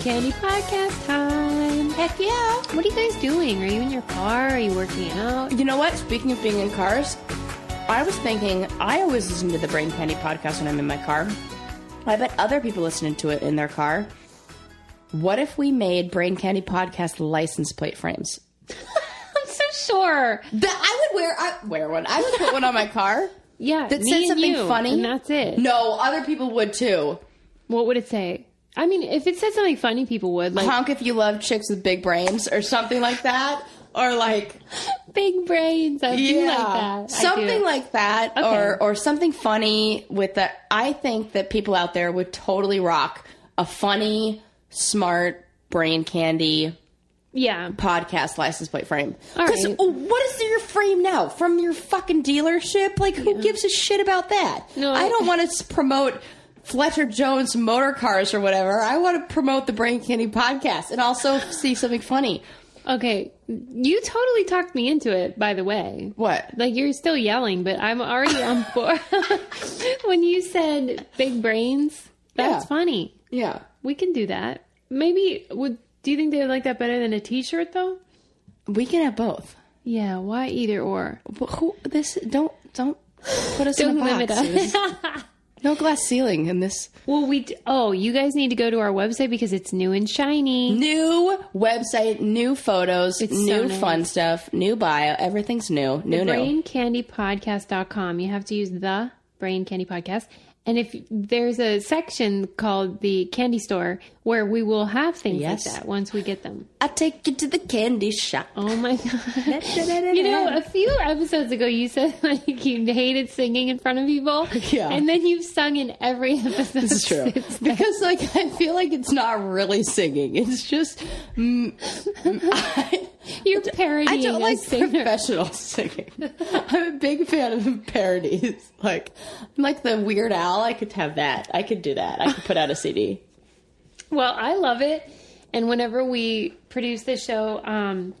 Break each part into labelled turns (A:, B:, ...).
A: Candy Podcast time.
B: Heck yeah.
A: What are you guys doing? Are you in your car? Are you working out?
B: You know what? Speaking of being in cars, I was thinking I always listen to the Brain Candy podcast when I'm in my car. I bet other people listening to it in their car. What if we made Brain Candy podcast license plate frames?
A: I'm so sure.
B: That I would wear. I wear one. I would put one on my car.
A: Yeah,
B: That
A: me
B: said
A: and
B: something
A: you,
B: funny.
A: and that's it.
B: No, other people would too.
A: What would it say? I mean, if it said something funny, people would like
B: Honk if you love chicks with big brains or something like that, or like
A: big brains. I do like that.
B: Something like that,
A: Okay.
B: or or something funny with that. I think that people out there would totally rock a funny, smart brain candy
A: yeah.
B: podcast license plate frame. Because
A: right.
B: what is your frame now from your fucking dealership? Like, who gives a shit about that?
A: No,
B: I- don't want to promote. Fletcher Jones motor cars or whatever. I want to promote the Brain Candy podcast and also see something funny.
A: Okay, you totally talked me into it. By the way,
B: What?
A: Like you're still yelling, but I'm already on board. when you said big brains, that's
B: Yeah.
A: funny.
B: Yeah.
A: We can do that. Maybe would do you think they would like that better than a t-shirt though?
B: We can have both.
A: Yeah, why either or?
B: But who this don't don't put us
A: Don't
B: in a box. There's
A: us.
B: no glass ceiling in this
A: well, we d- oh, you guys need to go to our website because it's new and shiny.
B: new website, new photos,
A: It's so
B: new
A: nice.
B: fun stuff, new bio. Everything's new, new, new.
A: braincandypodcast.com. You have to use the Brain Candy Podcast. And if there's a section called the candy store where we will have things
B: Yes.
A: like that once we get them.
B: I take you to the candy shop.
A: Oh my god. you know, a few episodes ago you said like you hated singing in front of people.
B: Yeah.
A: And then you've sung in every episode.
B: This is true because, like, I feel like it's not really singing. It's just mm, I,
A: You're parodying
B: I don't like
A: singer.
B: professional singing. I'm a big fan of parodies. Like, I'm like the Weird Al. I could have that. I could do that. I could put out a CD.
A: Well, I love it. And whenever we produce this show, um,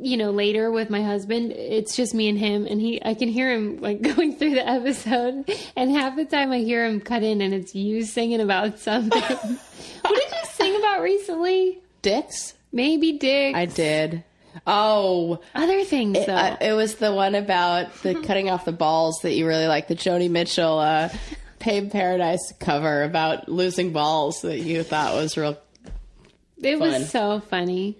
A: you know, later with my husband, it's just me and him, and he, I can hear him like going through the episode, and half the time I hear him cut in, and it's you singing about something. what did you sing about recently?
B: Dicks.
A: Maybe Dick.
B: I did. Oh,
A: Other things though.
B: Uh, it was the one about the cutting off the balls that you really like, the Joni Mitchell uh, Pave Paradise cover about losing balls that you thought was real.
A: It
B: Fun.
A: was so funny.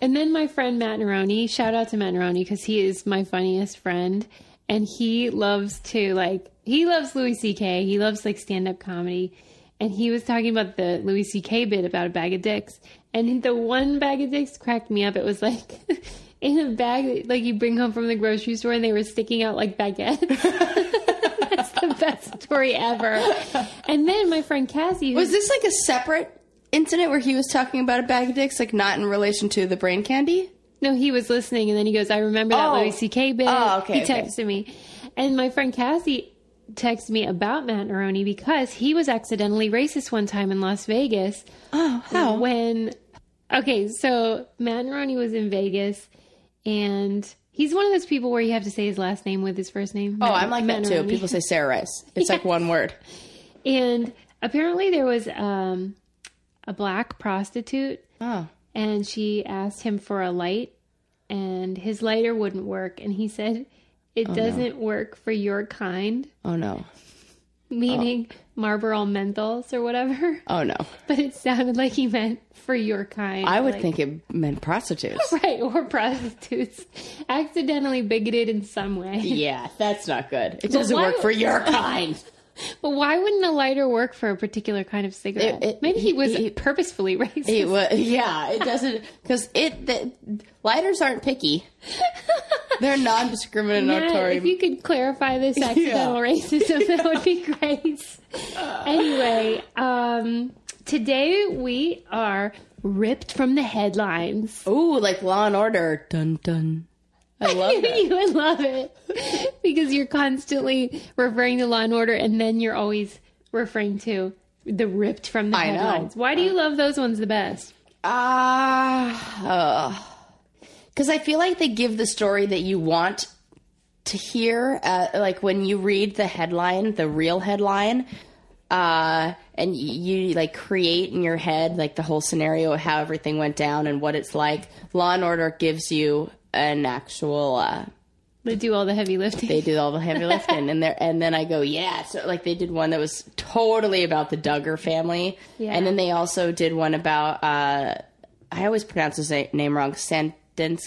A: And then my friend Matt Neroni, shout out to Matt Neroni because he is my funniest friend. And he loves to like, he loves Louis C.K. He loves like stand up comedy. And he was talking about the Louis C.K. bit about a bag of dicks. And the one bag of dicks cracked me up. It was like in a bag that like you bring home from the grocery store and they were sticking out like baguettes. That's the best story ever. And then my friend Cassie,
B: Was this like a separate incident where he was talking about a bag of dicks, like not in relation to the brain candy?
A: No, he was listening, and then he goes, "I remember that
B: Oh.
A: Louis C.K. bit."
B: Oh, okay,
A: He
B: okay.
A: texted me, and my friend Cassie texted me about Matt Neroni because he was accidentally racist one time in Las Vegas.
B: Oh, how?
A: When, okay, so Matt Neroni was in Vegas, and he's one of those people where you have to say his last name with his first name.
B: Oh, I'm like that too. People say Sarah Rice. It's like one word.
A: and apparently there was um, a black prostitute
B: Oh.
A: and she asked him for a light and his lighter wouldn't work and he said it doesn't work for your kind
B: Oh no.
A: meaning marlboro menthols or whatever
B: Oh no.
A: but it sounded like he meant for your kind
B: I would
A: like-
B: think it meant prostitutes.
A: right or prostitutes accidentally bigoted in some way
B: yeah, that's not good. It doesn't work for your kind.
A: but why wouldn't a lighter work for a particular kind of cigarette
B: It- it-
A: maybe he was purposefully racist
B: It wa- yeah, it doesn't because it the, lighters aren't picky. They're non-discriminatory.
A: if you could clarify this accidental racism, that would be great. anyway, um, today we are ripped from the headlines.
B: Ooh, like Law and Order. Dun dun. I love that.
A: you would love it because you're constantly referring to Law and Order, and then you're always referring to the ripped from the
B: I know.
A: headlines. Why do you love those ones the best?
B: Ah, because I feel like they give the story that you want to hear. Uh, like when you read the headline, the real headline, uh, and y- you like create in your head like the whole scenario of how everything went down and what it's like. Law and Order gives you an actual. Uh,
A: They do all the heavy lifting.
B: they do all the heavy lifting, and there, and then I go, yeah. So like they did one that was totally about the Duggar family,
A: Yeah.
B: and then they also did one about. Uh, I always pronounce his name wrong. Sandensky,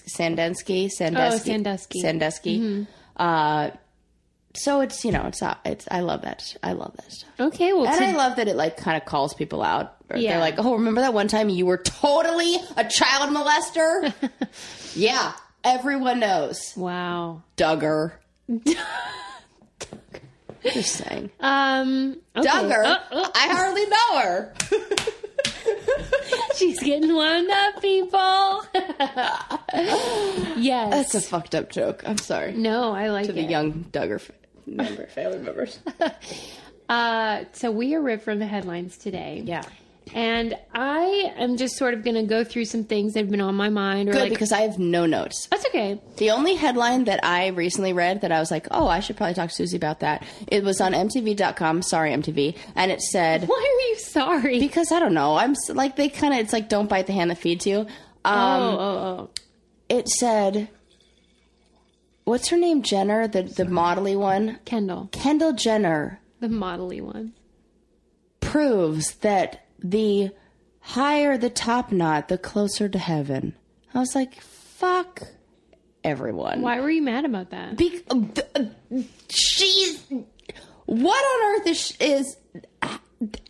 B: Sandensky, Sandusky,
A: Oh, Sandusky.
B: Sandusky. Uh, so it's you know it's uh, it's I love that I love that stuff.
A: okay, well,
B: And I love that it like kind of calls people out.
A: Yeah.
B: They're like, oh, remember that one time you were totally a child molester? yeah, everyone knows.
A: wow.
B: Duggar. Just saying.
A: Um, okay.
B: Duggar?
A: Oh, oh,
B: I hardly know her.
A: she's getting wound up, people. yes.
B: That's a fucked up joke. I'm sorry.
A: no, I like
B: To
A: it.
B: the young Duggar member, family members.
A: Uh, so we are ripped from the headlines today.
B: Yeah.
A: And I am just sort of going to go through some things that have been on my mind. Or
B: Good,
A: like,
B: because I have no notes.
A: that's okay.
B: The only headline that I recently read that I was like, oh, I should probably talk to Susie about that. It was on MTV.com. Sorry, MTV. And it said,
A: Why are you sorry?
B: because I don't know. I'm like, they kind of, it's like, don't bite the hand that feeds you. Um,
A: oh, oh, oh.
B: It said, what's her name? Jenner, the, the modelly one?
A: Kendall,
B: Kendall Jenner
A: the modelly one.
B: proves that the higher the top knot, the closer to heaven. I was like, fuck everyone.
A: Why were you mad about that?
B: Be- uh, she's what on earth is is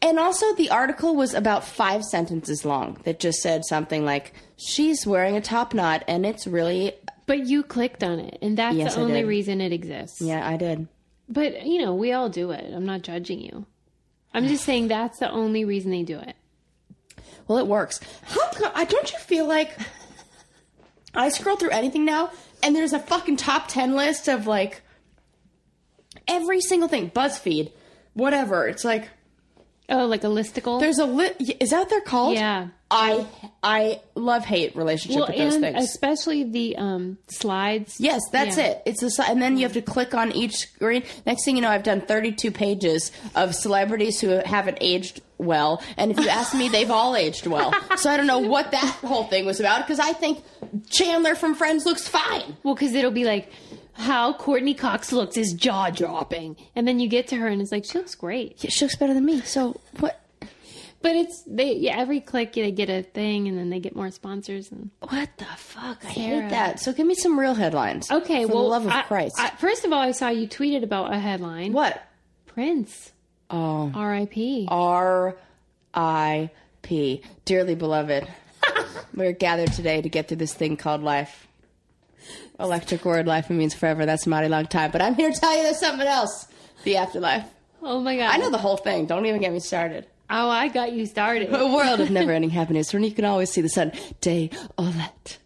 B: and also the article was about five sentences long that just said something like she's wearing a top knot and it's really
A: But you clicked on it, and that's
B: Yes,
A: the only reason it exists.
B: yeah i did
A: But, you know, we all do it. I'm not judging you. I'm just saying that's the only reason they do it.
B: well it works how come i don't you feel like i scroll through anything now and there's a fucking top 10 list of like every single thing buzzfeed whatever it's like
A: Oh, like a listicle?
B: there's a lit is that what they're called
A: yeah.
B: I I love hate relationship
A: Well,
B: with those
A: and
B: things.
A: especially the um, slides.
B: yes, that's
A: Yeah.
B: it. It's a and then you have to click on each screen. Next thing you know, I've done 32 pages of celebrities who haven't aged well, and if you ask me, they've all aged well. So I don't know what that whole thing was about because I think Chandler from Friends looks fine.
A: Well, because it'll be like how Courteney Cox looks is jaw dropping, and then you get to her and it's like she looks great.
B: She looks better than me. So what?
A: But it's they yeah, every click they get a thing, and then they get more sponsors. And
B: What the fuck? I
A: Sarah.
B: hate that. So give me some real headlines.
A: okay, well,
B: love of
A: I-
B: Christ.
A: I- first of all, I saw you tweeted about a headline.
B: what?
A: Prince,
B: Oh.
A: R.I.P.
B: R I P. Dearly beloved, we're gathered today to get through this thing called life. Electric word, life It means forever. That's a mighty long time. But I'm here to tell you there's something else. The afterlife.
A: Oh my god!
B: I know the whole thing. Don't even get me started.
A: Oh, I got you started.
B: A world of never ending happiness where you can always see the sun day night.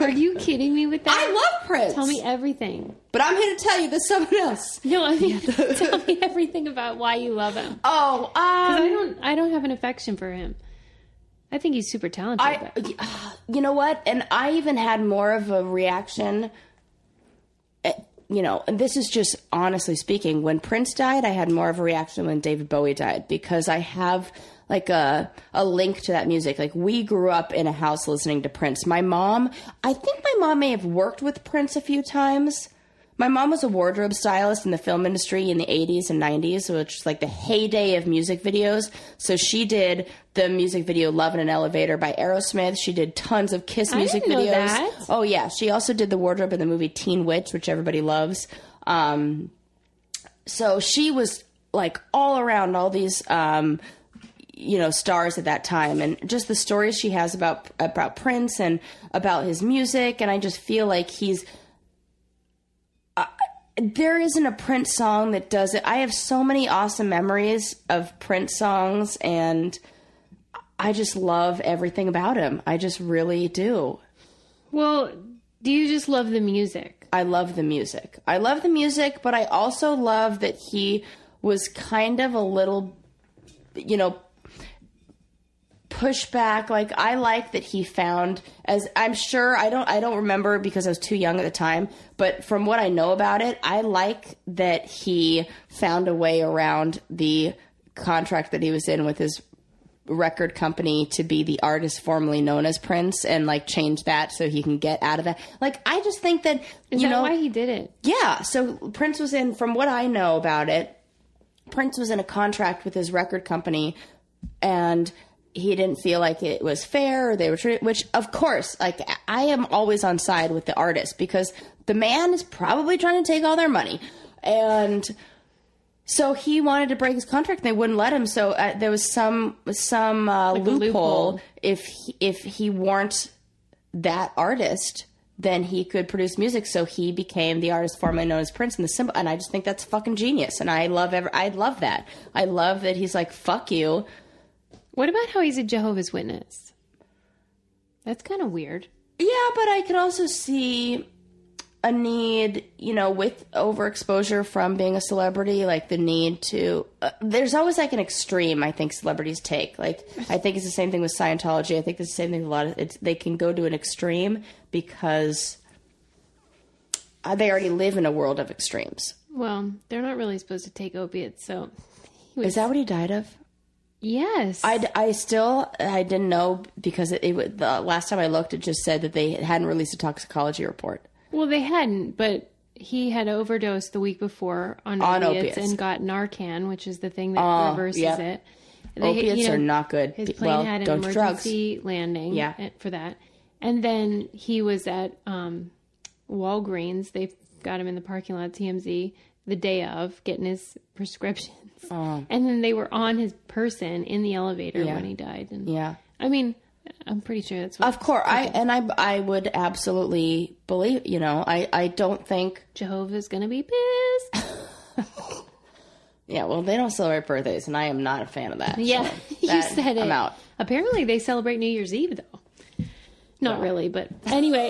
A: Are you kidding me with that?
B: I love Prince.
A: Tell me everything.
B: But I'm here to tell you there's someone else.
A: No, I mean, tell me everything about why you love him.
B: Oh,
A: I
B: um,
A: don't. I don't have an affection for him. I think he's super talented.
B: I,
A: but-
B: you know what? And I even had more of a reaction. You know, and this is just honestly speaking. When Prince died, I had more of a reaction when David Bowie died because I have like a a link to that music. Like we grew up in a house listening to Prince. My mom, I think my mom may have worked with Prince a few times. My mom was a wardrobe stylist in the film industry in the 80s and 90s, which is like the heyday of music videos. So she did the music video Love in an Elevator by Aerosmith. She did tons of Kiss music
A: didn't know
B: videos.
A: that.
B: Oh, yeah. She also did the wardrobe in the movie Teen Witch, which everybody loves. Um, so she was like all around all these um, you know stars at that time and just the stories she has about about Prince and about his music and I just feel like he's there isn't a Prince song that does it. I have so many awesome memories of Prince songs and I just love everything about him. I just really do.
A: well, do you just love the music?
B: I love the music. I love the music, but I also love that he was kind of a little, you know, pushback. Like I like that he found, as I'm sure I don't, I don't remember because I was too young at the time. But from what I know about it, I like that he found a way around the contract that he was in with his record company to be the artist formerly known as Prince and like change that so he can get out of that. Like I just think that
A: Is
B: you
A: that
B: know
A: why he did it?
B: yeah, so Prince was in from what I know about it, Prince was in a contract with his record company and he didn't feel like it was fair or they were treated which of course like I am always on side with the artist because the man is probably trying to take all their money and so he wanted to break his contract. They wouldn't let him. So uh, there was some some uh,
A: a
B: loophole.
A: loophole.
B: If he, if he weren't that artist, then he could produce music. So he became the artist formerly known as Prince and the symbol. And I just think that's fucking genius. And I love ever. I love that. I love that he's like fuck you.
A: What about how he's a Jehovah's Witness? That's kind of weird.
B: Yeah, but I could also see a need, you know, with overexposure from being a celebrity, like the need to. Uh, there's always like an extreme. I think celebrities take. Like I think it's the same thing with Scientology. I think it's the same thing. with A lot of it's they can go to an extreme because uh, they already live in a world of extremes.
A: Well, they're not really supposed to take opiates, so was,
B: Is that what he died of?
A: Yes.
B: I, I still I didn't know because it, it the last time I looked, it just said that they hadn't released a toxicology report.
A: well, they hadn't, but he had overdosed the week before on,
B: On
A: opiates,
B: opiates.
A: and got Narcan, which is the thing that
B: Oh,
A: reverses
B: yeah.
A: it. They-
B: Opiates
A: you know,
B: are not good.
A: His plane
B: well,
A: had an
B: don't drugs.
A: emergency landing
B: Yeah.
A: for that. And then he was at um, Walgreens. They got him in the parking lot, TMZ, the day of getting his prescriptions. Oh. And then they were on his person in the elevator
B: Oh. Yeah.
A: when he died. And
B: Yeah.
A: I mean, I'm pretty sure that's what
B: Of course, I and I I would absolutely believe. You know, I I don't think.
A: Jehovah's gonna be pissed.
B: Yeah, well, they don't celebrate birthdays, and I am not a fan of that.
A: Yeah,
B: so
A: you said it.
B: I'm out.
A: Apparently, they celebrate New Year's Eve though. Not really, but anyway.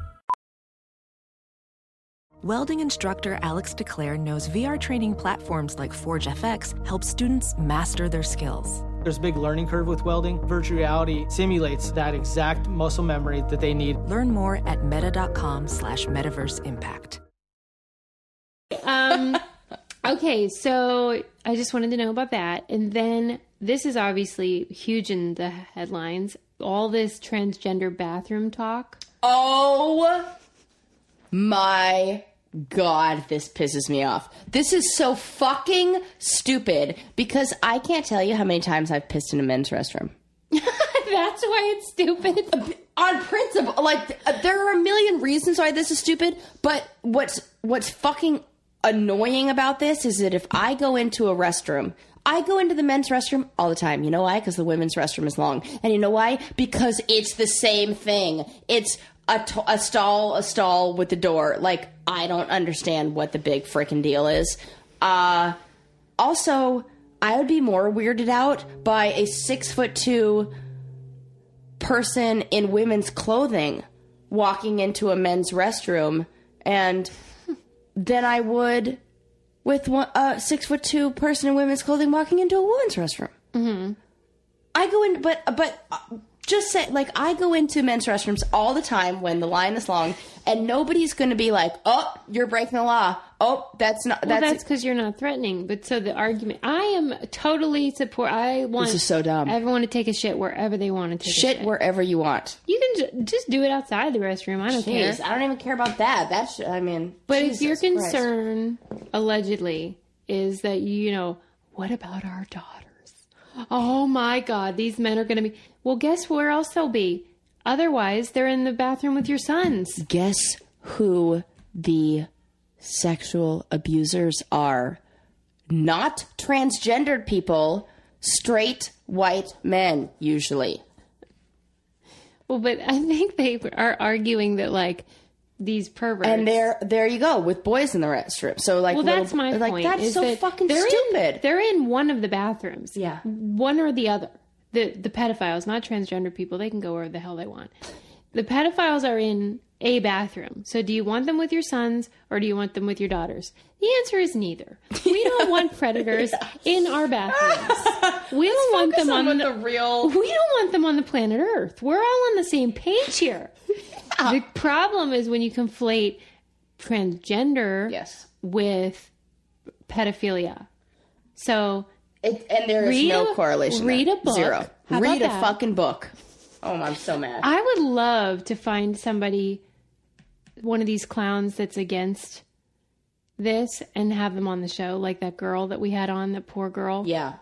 C: Welding instructor Alex DeClaire knows VR training platforms like Forge FX help students master their skills.
D: There's a big learning curve with welding. Virtual reality simulates that exact muscle memory that they need.
C: Learn more at meta.com slash metaverse impact.
A: Um, okay, so I just wanted to know about that. And then this is obviously huge in the headlines. All this transgender bathroom talk.
B: Oh my god, this pisses me off. This is so fucking stupid because I can't tell you how many times I've pissed in a men's restroom.
A: That's why it's stupid.
B: on principle like uh, there are a million reasons why this is stupid but what's what's fucking annoying about this is that if i go into a restroom I go into the men's restroom all the time. You know why? Because the women's restroom is long. And you know why? Because it's the same thing. It's a, t- a stall, a stall with the door. Like, I don't understand what the big freaking deal is. Uh, also, I would be more weirded out by a six foot two person in women's clothing walking into a men's restroom and than I would with one, a six foot two person in women's clothing walking into a woman's restroom. Mm-hmm. I go in, but but uh, just say like I go into men's restrooms all the time when the line is long, and nobody's going to be like, "Oh, you're breaking the law." Oh, that's not
A: Well,
B: that's,
A: because you're not threatening. But so the argument, I am totally support. I want
B: This is so dumb.
A: Everyone to take a shit wherever they want to take a
B: shit
A: shit.
B: wherever you want.
A: You can ju- just do it outside the restroom. I don't care.
B: I don't even care about that. That's I mean,
A: But if
B: Jesus
A: your
B: Christ.
A: concern, allegedly, is that you know, what about our daughters? Oh my God, these men are going to be. Well, guess where else they'll be? Otherwise, they're in the bathroom with your sons.
B: guess who the sexual abusers are? Not transgendered people, straight white men, usually.
A: Well, but I think they are arguing that like these perverts.
B: And there, there you go with boys in the restroom. So like,
A: well,
B: little-
A: that's my
B: like
A: point.
B: that's
A: is
B: so
A: that
B: fucking
A: they're
B: stupid.
A: In, they're in one of the bathrooms.
B: Yeah.
A: one or the other. The the pedophiles, not transgender people, they can go where the hell they want. The pedophiles are in a bathroom. So do you want them with your sons or do you want them with your daughters? The answer is neither. We don't want predators in our bathrooms. We don't want them on,
B: the real.
A: we don't want them on the planet Earth. We're all on the same page here. The problem is when you conflate transgender
B: Yes.
A: with pedophilia. So
B: It, and there is no
A: a-
B: correlation.
A: read
B: there.
A: a book.
B: Zero.
A: How
B: read a
A: that?
B: fucking book. Oh, I'm so mad.
A: I would love to find somebody, one of these clowns that's against this, and have them on the show, like that girl that we had on, that poor girl.
B: yeah.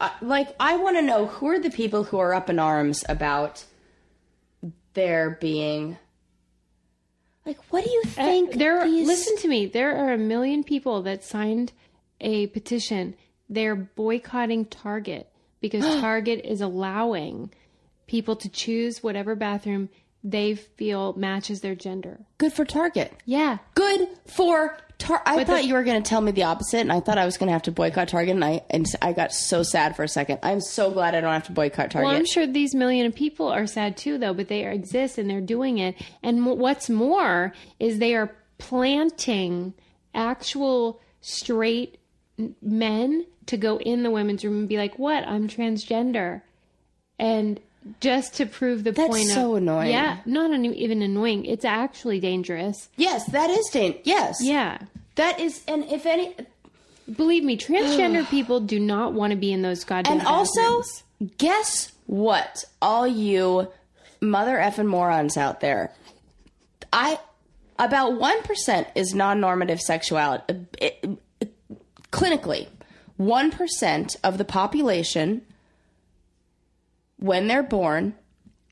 B: I like, I want to know who are the people who are up in arms about there being. Like, what do you
A: Uh,
B: think?
A: there,
B: these-
A: listen to me. There are a million people that signed a petition. They're boycotting Target because Target is allowing people to choose whatever bathroom they feel matches their gender.
B: Good for Target.
A: Yeah.
B: Good for Target. I
A: But
B: thought
A: the-
B: you were going to tell me the opposite, and I thought I was going to have to boycott Target, and I and I got so sad for a second. I'm so glad I don't have to boycott Target.
A: Well, I'm sure these million of people are sad too, though, but they exist and they're doing it. And m- what's more is they are planting actual straight men to go in the women's room and be like, "What? I'm transgender," and just to prove the
B: That's
A: point.
B: That's so
A: of,
B: annoying.
A: Yeah, not an- even annoying. It's actually dangerous.
B: yes, that is dan- Yes,
A: Yeah.
B: that is. And if any,
A: Believe me, transgender people do not want to be in those goddamn.
B: and also, guess what? All you mother effing morons out there, I about one percent is non-normative sexuality. It- it- clinically, one percent of the population when they're born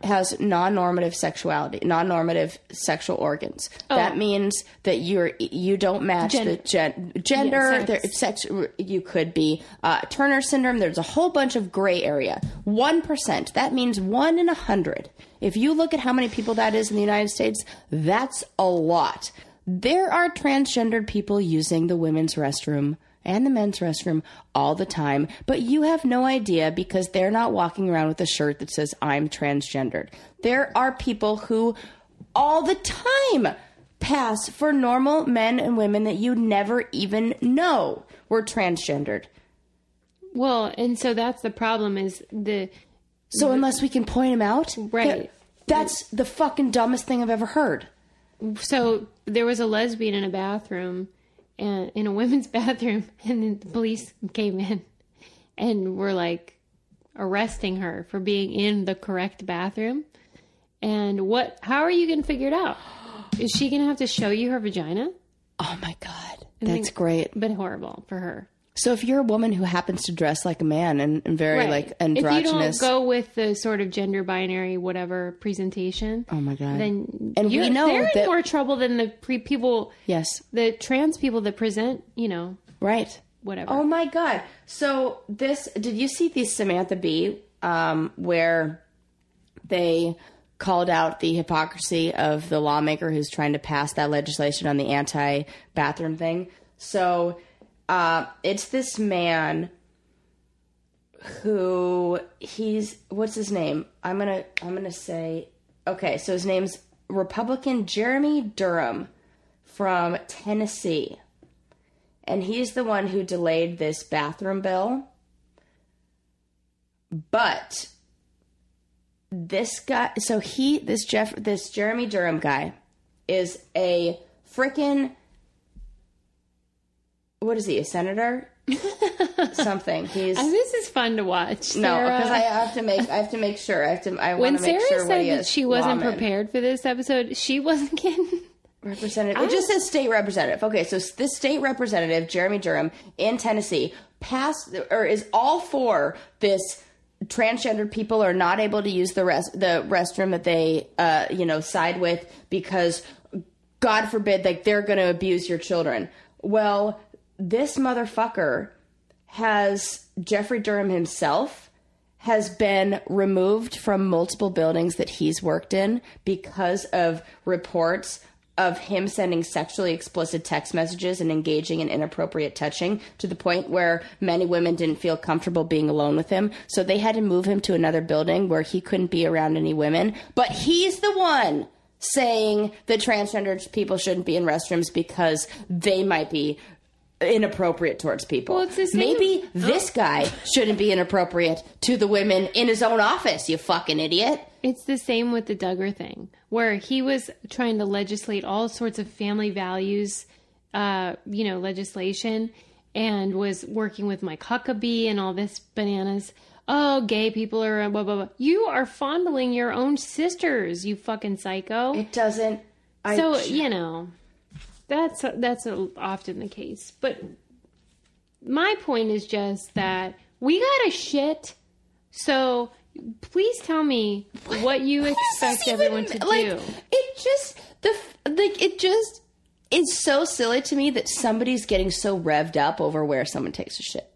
B: has non-normative sexuality, non-normative sexual organs. That means that you're you don't match
A: Gen-
B: the gen- gender,
A: Yeah,
B: sex. You could be uh, Turner syndrome. There's a whole bunch of gray area. One percent. That means one in a hundred. If you look at how many people that is in the United States, that's a lot. There are transgendered people using the women's restroom and the men's restroom all the time, but you have no idea because they're not walking around with a shirt that says, I'm transgendered. There are people who all the time pass for normal men and women that you never even know were transgendered.
A: well, and so that's the problem. Is the
B: So unless we can point them out,
A: Right.
B: that- that's the fucking dumbest thing I've ever heard.
A: so there was a lesbian in a bathroom in a women's bathroom and then the police came in and were like arresting her for being in the correct bathroom. And what how are you going to figure it out? Is she going to have to show you her vagina?
B: Oh my god, that's great.
A: but horrible for her
B: So if you're a woman who happens to dress like a man and, and very like androgynous,
A: if you don't go with the sort of gender binary whatever presentation
B: oh my god,
A: then
B: And
A: you're,
B: know
A: they're in more trouble than the pre people
B: yes,
A: the trans people that present you know
B: right.
A: whatever
B: Oh my god! So this, did you see the Samantha Bee, um, where they called out the hypocrisy of the lawmaker who's trying to pass that legislation on the anti-bathroom thing? So uh, it's this man who he's what's his name? I'm gonna I'm gonna say okay. So his name's Republican Jeremy Durham from Tennessee and he's the one who delayed this bathroom bill. But this guy, so he, this Jeff, this Jeremy Durham guy, is a freaking what is he? A senator? Something. He's
A: Uh, this is fun to watch.
B: no, because I have to make I have to make sure I have to I
A: when
B: want to make
A: Sarah
B: sure what
A: said
B: he
A: that
B: is.
A: she wasn't
B: Lawman.
A: prepared for this episode, she wasn't getting.
B: Representative. It just says state representative. Okay, so this state representative, Jeremy Durham, in Tennessee, passed or is all for this. Transgendered people are not able to use the rest the restroom that they uh, you know side with because God forbid like they're going to abuse your children. Well, this motherfucker has Jeffrey Durham himself has been removed from multiple buildings that he's worked in because of reports of him sending sexually explicit text messages and engaging in inappropriate touching to the point where many women didn't feel comfortable being alone with him. So they had to move him to another building where he couldn't be around any women. But he's the one saying that transgender people shouldn't be in restrooms because they might be inappropriate towards people.
A: Well, it's the same-
B: Maybe this guy shouldn't be inappropriate to the women in his own office, you fucking idiot.
A: It's the same with the Duggar thing, where he was trying to legislate all sorts of family values, uh, you know, legislation, and was working with Mike Huckabee and all this bananas. Oh, gay people are blah blah blah. You are fondling your own sisters, you fucking psycho.
B: It doesn't. I
A: so you know, that's that's often the case. But my point is just that we got a shit. So please tell me what you expect
B: even-
A: everyone to
B: like,
A: do.
B: It just the like it just it's so silly to me that somebody's getting so revved up over where someone takes a shit.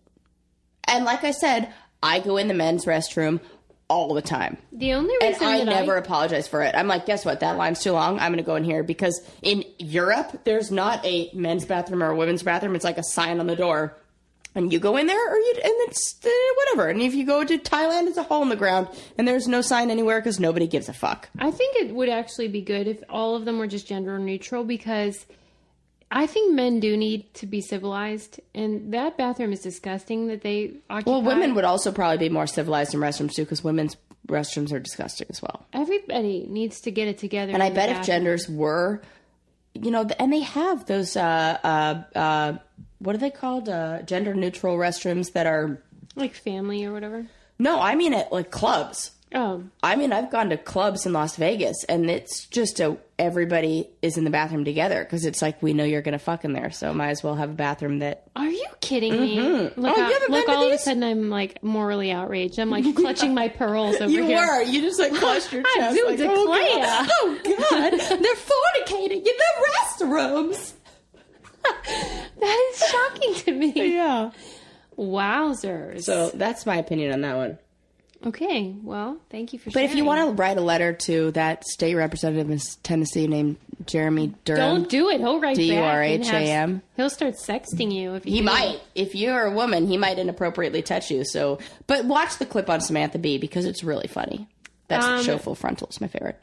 B: And like I said, I go in the men's restroom all the time.
A: The only
B: And
A: reason
B: I
A: that
B: never
A: I,
B: apologize for it. I'm like, guess what? That line's too long. I'm going to go in here because in Europe, there's not a men's bathroom or a women's bathroom. It's like a sign on the door. And you go in there, or you, and it's uh, whatever. And if you go to Thailand, it's a hole in the ground, and there's no sign anywhere because nobody gives a fuck.
A: I think it would actually be good if all of them were just gender neutral because I think men do need to be civilized, and that bathroom is disgusting that they occupy.
B: Well, women would also probably be more civilized in restrooms too, because women's restrooms are disgusting as well.
A: Everybody needs to get it together.
B: And I bet if genders were, you know, and they have those, uh, uh, uh, what are they called? Uh, gender neutral restrooms that are,
A: like family or whatever.
B: no, I mean at like clubs.
A: Oh,
B: I mean, I've gone to clubs in Las Vegas, and it's just a everybody is in the bathroom together because it's like we know you're gonna fuck in there, so might as well have a bathroom that.
A: are you kidding me? Mm-hmm. Look,
B: Oh, you
A: out-
B: haven't
A: look all of a sudden I'm like morally outraged. I'm like clutching my pearls over
B: You
A: here.
B: were. You just like clutched your
A: I do
B: like, oh,
A: declare.
B: oh, God. oh God, they're fornicating in the restrooms.
A: That is shocking to me.
B: Yeah.
A: Wowzers.
B: So that's my opinion on that one.
A: Okay, well, thank you for.
B: But if you want to write a letter to that state representative in Tennessee named Jeremy Durham,
A: don't do it. He'll write back. and
B: D-U-R-H-A-M.
A: have- He'll start sexting you if you
B: he
A: do.
B: might. If you're a woman, he might inappropriately touch you. So, but watch the clip on Samantha Bee because it's really funny. That's
A: Um,
B: show full frontal is my favorite.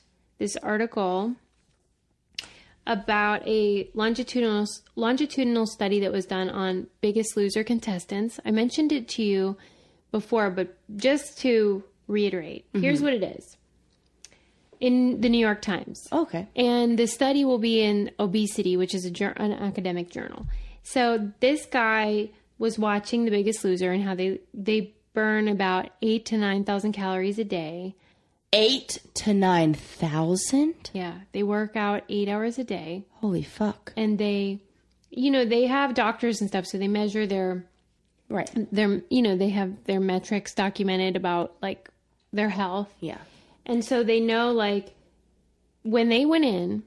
A: this article about a longitudinal longitudinal study that was done on Biggest Loser contestants. I mentioned it to you before, but just to reiterate, mm-hmm. here's what it is. In the New York Times.
B: Okay.
A: And the study will be in Obesity, which is a an academic journal. So this guy was watching The Biggest Loser and how they they burn about eight to nine thousand calories a day.
B: Eight to nine thousand.
A: Yeah, they work out eight hours a day,
B: Holy fuck!
A: and they, you know, they have doctors and stuff, so they measure their
B: Right.
A: their you know they have their metrics documented about like their health
B: Yeah.
A: And so they know, like, when they went in,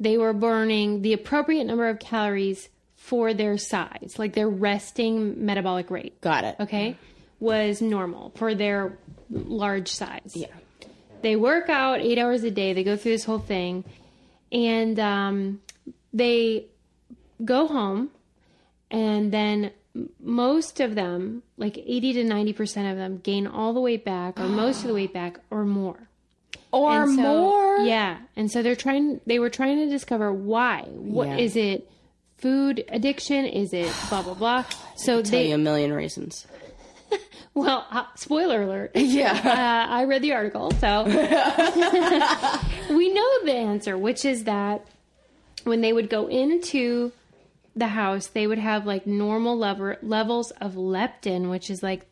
A: they were burning the appropriate number of calories for their size, like their resting metabolic rate.
B: Got it.
A: Okay. Was normal for their large size.
B: Yeah.
A: They work out eight hours a day. They go through this whole thing. And um, they go home. And then most of them, like 80 to 90% of them, gain all the weight back or most of the weight back or more.
B: Or
A: so-
B: more.
A: Yeah, and so they're trying. They were trying to discover why. What
B: Yeah.
A: is it? Food addiction? Is it blah blah blah? So
B: Tell
A: they
B: you a million reasons.
A: Well, uh, spoiler alert.
B: Yeah.
A: uh, I read the article, so we know the answer, which is that when they would go into the house, they would have like normal lever- levels of leptin, which is like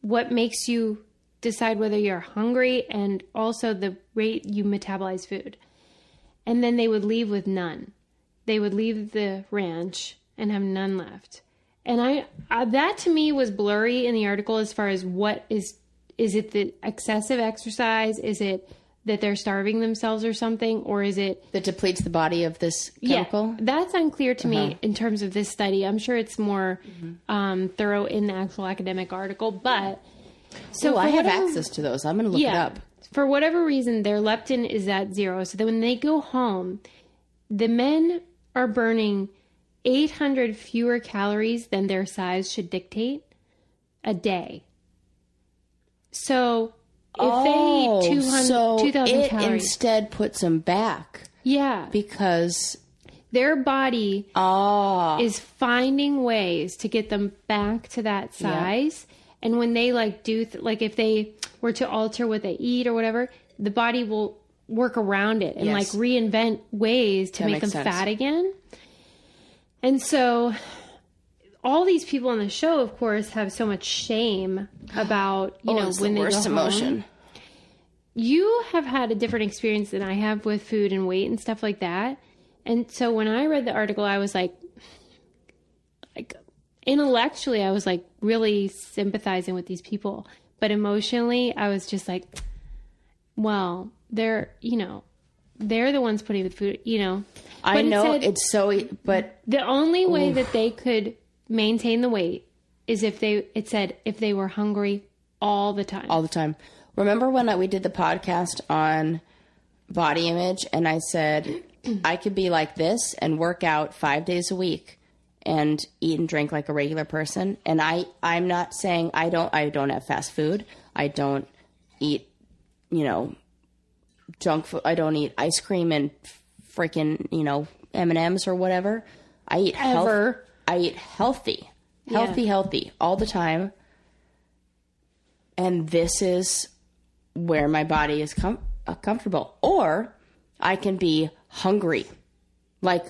A: what makes you decide whether you're hungry and also the rate you metabolize food. And then they would leave with none. They would leave the ranch and have none left. And I, uh, that to me was blurry in the article as far as what is is it the excessive exercise? Is it that they're starving themselves or something, or is it
B: That depletes the body of this chemical. Uh-huh.
A: yeah, that's unclear to me in terms of this study. I'm sure it's more
B: Mm-hmm.
A: um, thorough in the actual academic article, but so
B: So I have
A: whatever-
B: access to those. I'm going to look it up.
A: For whatever reason, their leptin is at zero. So that when they go home, the men are burning 800 fewer calories than their size should dictate a day. So if they eat 200,
B: Oh, so
A: 2,000
B: it
A: calories,
B: instead puts them back
A: yeah,
B: because
A: their body
B: ah
A: is finding ways to get them back to that size. And when they like do, th- like if they were to alter what they eat or whatever, the body will work around it and
B: Yes.
A: like reinvent ways to
B: That
A: make them
B: sense.
A: fat again. And so all these people on the show, of course, have so much shame about, you
B: oh,
A: know, when
B: the
A: they
B: worst
A: go
B: emotion.
A: home. You have had a different experience than I have with food and weight and stuff like that. And so when I read the article, I was like, like intellectually, I was like really sympathizing with these people, but emotionally, I was just like, well, they're you know, they're the ones putting the food, you know.
B: I
A: But it
B: know
A: said
B: it's so, but
A: the only way that they could maintain the weight is if they it said if they were hungry all the time.
B: all the time. Remember when I, we did the podcast on body image and I said I could be like this and work out 5 days a week and eat and drink like a regular person and I I'm not saying I don't I don't have fast food. I don't eat, you know, junk food. I don't eat ice cream and freaking, you know, M&Ms or whatever. I eat health-
A: Ever.
B: I eat healthy. Healthy, healthy all the time. And this is where my body is com- uh, comfortable. Or I can be hungry. Like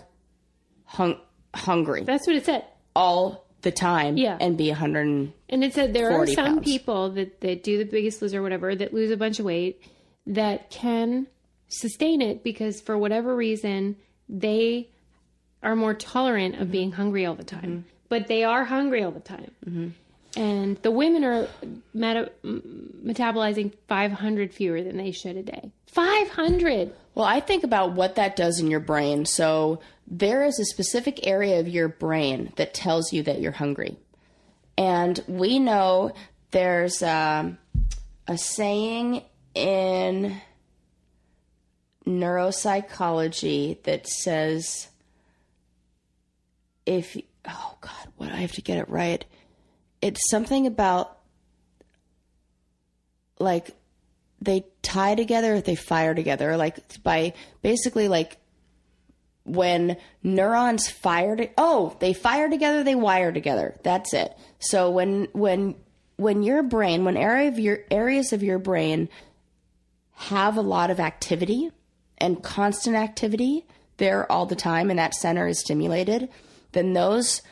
B: hung- hungry
A: That's what it said.
B: all the time
A: Yeah.
B: and be 100 and
A: And it said there are some
B: pounds.
A: people that, that do the biggest loser or whatever that lose a bunch of weight that can sustain it because for whatever reason they are more tolerant of being hungry all the time.
B: Mm-hmm.
A: But they are hungry all the time. And the women are meta- metabolizing 500 fewer than they should a day. 500.
B: Well, I think about what that does in your brain. So there is a specific area of your brain that tells you that you're hungry. And we know there's um, a saying in neuropsychology that says if oh god what i have to get it right. It's something about like they tie together they fire together like by basically like when neurons fire to, oh they fire together they wire together. That's it. So when when when your brain when area of your areas of your brain have a lot of activity and constant activity there all the time and that center is stimulated then those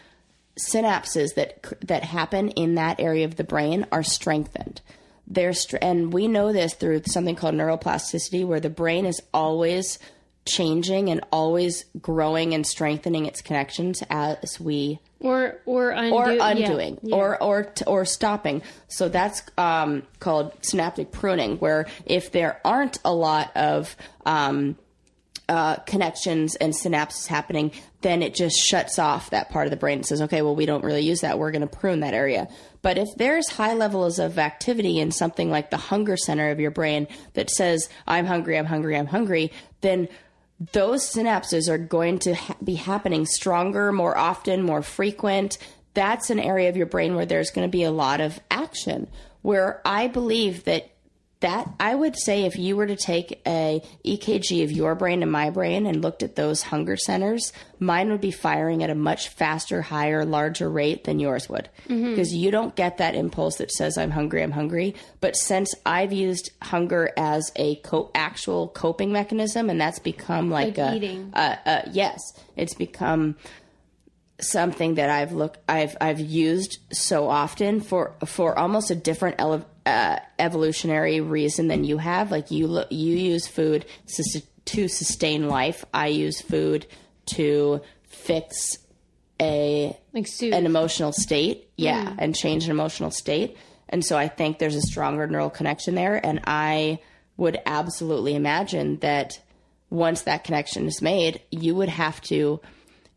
B: synapses that that happen in that area of the brain are strengthened. They're str- and we know this through something called neuroplasticity where the brain is always changing and always growing and strengthening its connections as we
A: Or or undo,
B: or
A: yeah,
B: undoing
A: yeah.
B: or or t- or stopping. So that's um, called synaptic pruning, where if there aren't a lot of um, uh, connections and synapses happening, then it just shuts off that part of the brain and says, okay, well, we don't really use that. We're going to prune that area. But if there's high levels of activity in something like the hunger center of your brain that says, I'm hungry, I'm hungry, I'm hungry, then those synapses are going to ha- be happening stronger, more often, more frequent. That's an area of your brain where there's going to be a lot of action. Where I believe that that I would say if you were to take a EKG of your brain and my brain and looked at those hunger centers, mine would be firing at a much faster, higher, larger rate than yours would. Because you don't get that impulse that says I'm hungry, I'm hungry. But since I've used hunger as a co- actual coping mechanism, and that's become like,
A: Like
B: a
A: eating.
B: uh, uh, yes, it's become something that I've looked I've I've used so often for for almost a different ele- uh, evolutionary reason than you have. Like you lo- you use food to, to sustain life. I use food to fix a
A: Like
B: an emotional state. Yeah, and change an emotional state. And so I think there's a stronger neural connection there. And I would absolutely imagine that once that connection is made, you would have to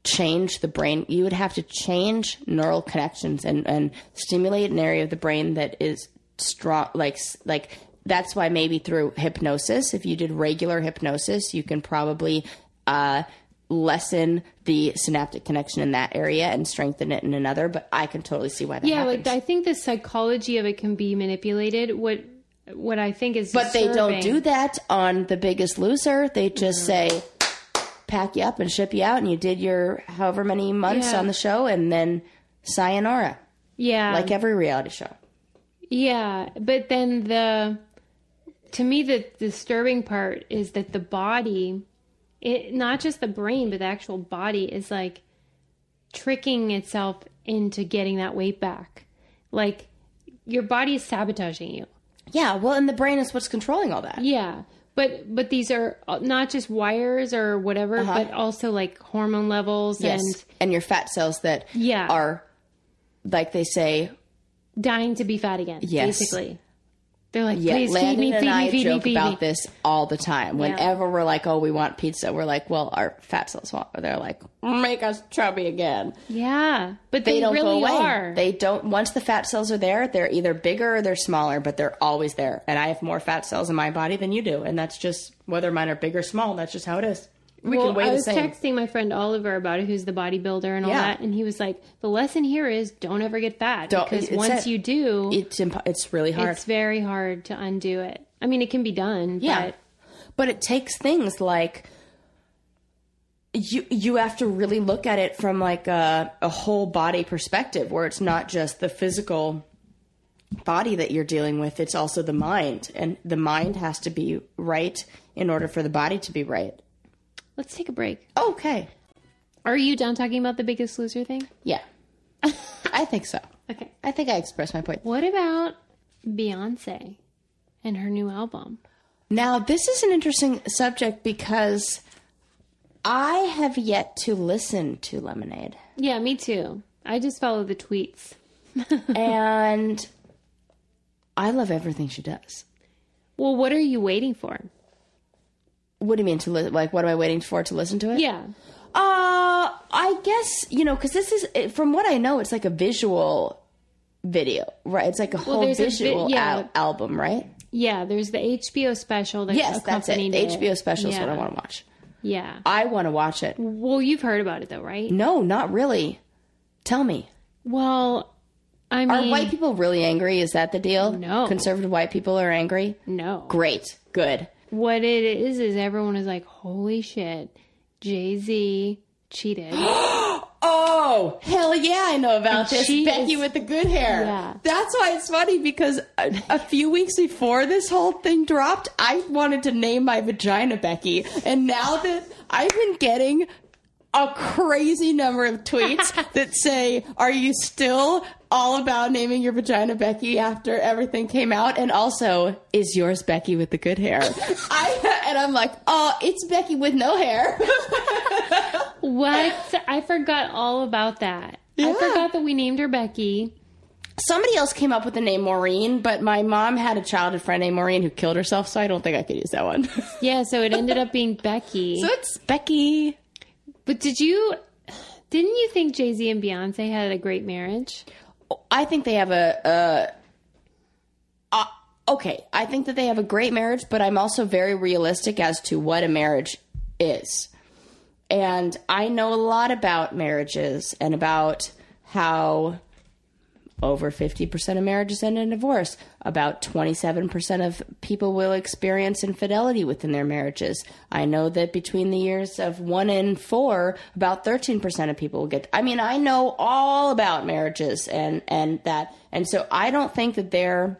B: change the brain. You would have to change neural connections and, and stimulate an area of the brain that is strong. Like, like that's why maybe through hypnosis, if you did regular hypnosis, you can probably, uh, lessen the synaptic connection in that area and strengthen it in another. But I can totally see why that
A: yeah,
B: happens.
A: like I think the psychology of it can be manipulated. What what I think is
B: But they don't do that on The Biggest Loser. They just say, pack you up and ship you out, and you did your however many months
A: Yeah.
B: on the show, and then sayonara,
A: Yeah,
B: like every reality show.
A: Yeah, but then the to me the disturbing part is that the body, it not just the brain, but the actual body is like tricking itself into getting that weight back. Like your body is sabotaging you.
B: Yeah, well, and the brain is what's controlling all that.
A: Yeah. But but these are not just wires or whatever, uh-huh. but also like hormone levels
B: Yes,
A: and
B: and your fat cells that
A: Yeah.
B: are, like they say,
A: dying to be fat again.
B: Yes.
A: Basically. They're like,
B: yeah.
A: please feed me, feed
B: and I
A: me, feed me,
B: joke
A: feed me.
B: about this all the time. Whenever we're like, "Oh, we want pizza," we're like, "Well, our fat cells want." They're like, "Make us chubby again."
A: Yeah. But they,
B: they don't
A: really
B: go away.
A: are.
B: They don't. Once the fat cells are there, they're either bigger or they're smaller, but they're always there. And I have more fat cells in my body than you do, and that's just whether mine are big or small. That's just how it is. We
A: well,
B: can weigh
A: I was texting my friend Oliver about it, who's the bodybuilder and all
B: Yeah.
A: that, and he was like, "The lesson here is don't ever get fat
B: Don't-
A: because once you do,
B: It's imp- it's really hard.
A: it's very hard to undo it. I mean, it can be done,
B: Yeah.
A: but
B: but it takes things like you you have to really look at it from like a, a whole body perspective where it's not just the physical body that you're dealing with it's also the mind and the mind has to be right in order for the body to be right
A: let's take a break.
B: okay
A: Are you done talking about the Biggest Loser thing?
B: yeah i think so
A: Okay.
B: i think i expressed my point
A: What about Beyonce and her new album?
B: Now, this is an interesting subject because I have yet to listen to Lemonade.
A: Yeah, me too. I just follow the tweets.
B: and I love everything she does.
A: Well, what are you waiting for?
B: What do you mean to li- like? What am I waiting for to listen to it?
A: Yeah.
B: Uh, I guess you know because this is from what I know, it's like a visual video, right? It's like a whole
A: there's a vi-
B: visual
A: yeah.
B: al- album, right?
A: Yeah, there's the HBO special that
B: Yes, that's it. The HBO special is what I want to watch.
A: Yeah.
B: I want to watch it.
A: Well, you've heard about it though, right?
B: No, not really. Tell me.
A: Well, I mean, Are
B: white people really angry? Is that the deal?
A: No.
B: Conservative white people are angry?
A: no.
B: Great. Good.
A: What it is is everyone is like, "Holy shit, Jay Z cheated."
B: Oh, hell yeah, I know about
A: And
B: this. Becky
A: is-
B: with the good hair.
A: Yeah.
B: That's why it's funny because a, a few weeks before this whole thing dropped, I wanted to name my vagina Becky. And now that I've been getting a crazy number of tweets that say, Are you still all about naming your vagina Becky after everything came out? And also, is yours Becky with the good hair? I and I'm like, Oh, it's Becky with no hair.
A: what? I forgot all about that. I forgot that we named her Becky.
B: Somebody else came up with the name Maureen, but my mom had a childhood friend named Maureen who killed herself, so I don't think I could use that one.
A: Yeah, so it ended up being Becky.
B: So it's Becky.
A: But did you? Didn't you think Jay Z and Beyonce had a great marriage?
B: I think they have a. Uh, okay, I think that they have a great marriage, but I'm also very realistic as to what a marriage is. And I know a lot about marriages and about how over 50% of marriages end in divorce. About 27% of people will experience infidelity within their marriages. I know that between the years of 1 and 4, about 13% of people will get I mean, I know all about marriages and and that and so I don't think that they're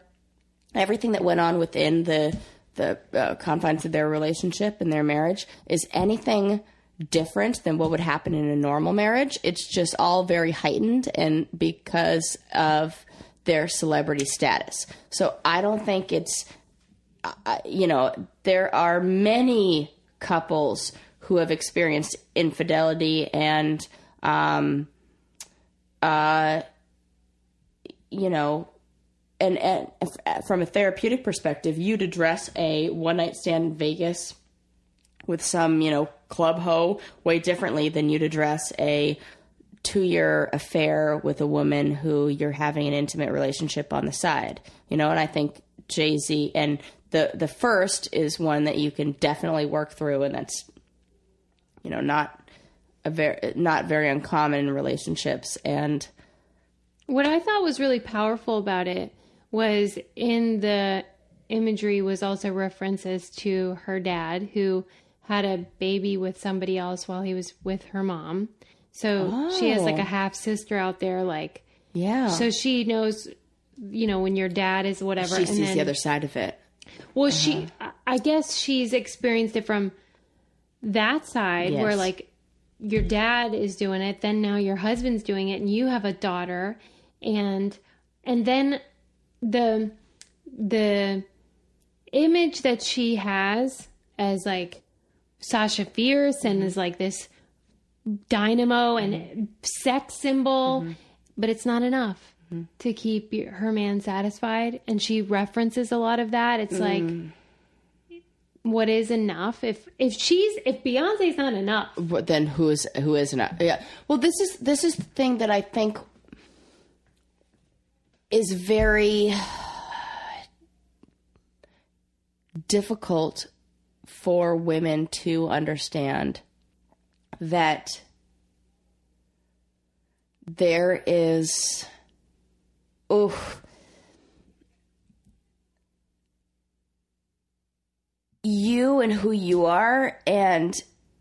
B: everything that went on within the the uh, confines of their relationship and their marriage is anything different than what would happen in a normal marriage. It's just all very heightened and because of their celebrity status. So I don't think it's, uh, you know, there are many couples who have experienced infidelity and, um, uh, you know, and, and from a therapeutic perspective, you'd address a one night stand in Vegas with some, you know, club hoe way differently than you'd address a two year affair with a woman who you're having an intimate relationship on the side. You know, and I think Jay Z and the the first is one that you can definitely work through and that's you know, not a very not very uncommon in relationships and
A: what I thought was really powerful about it was in the imagery was also references to her dad who had a baby with somebody else while he was with her mom. So oh. she has like a oh. half sister out there, like
B: yeah.
A: So she knows, you know, when your dad is whatever.
B: She sees then, the other side of it.
A: Well, uh-huh. she, I guess she's experienced it from that side yes. where like your dad is doing it, then now your husband's doing it, and you have a daughter, and and then the the image that she has as like Sasha Fierce and mm-hmm. is like this dynamo and mm-hmm. sex symbol, mm-hmm. but it's not enough mm-hmm. to keep her man satisfied. And she references a lot of that. It's like, mm. what is enough? If if she's if Beyonce's not enough,
B: then who is who is enough? Yeah. Well, this is this is the thing that I think is very difficult for women to understand that there is oh you and who you are and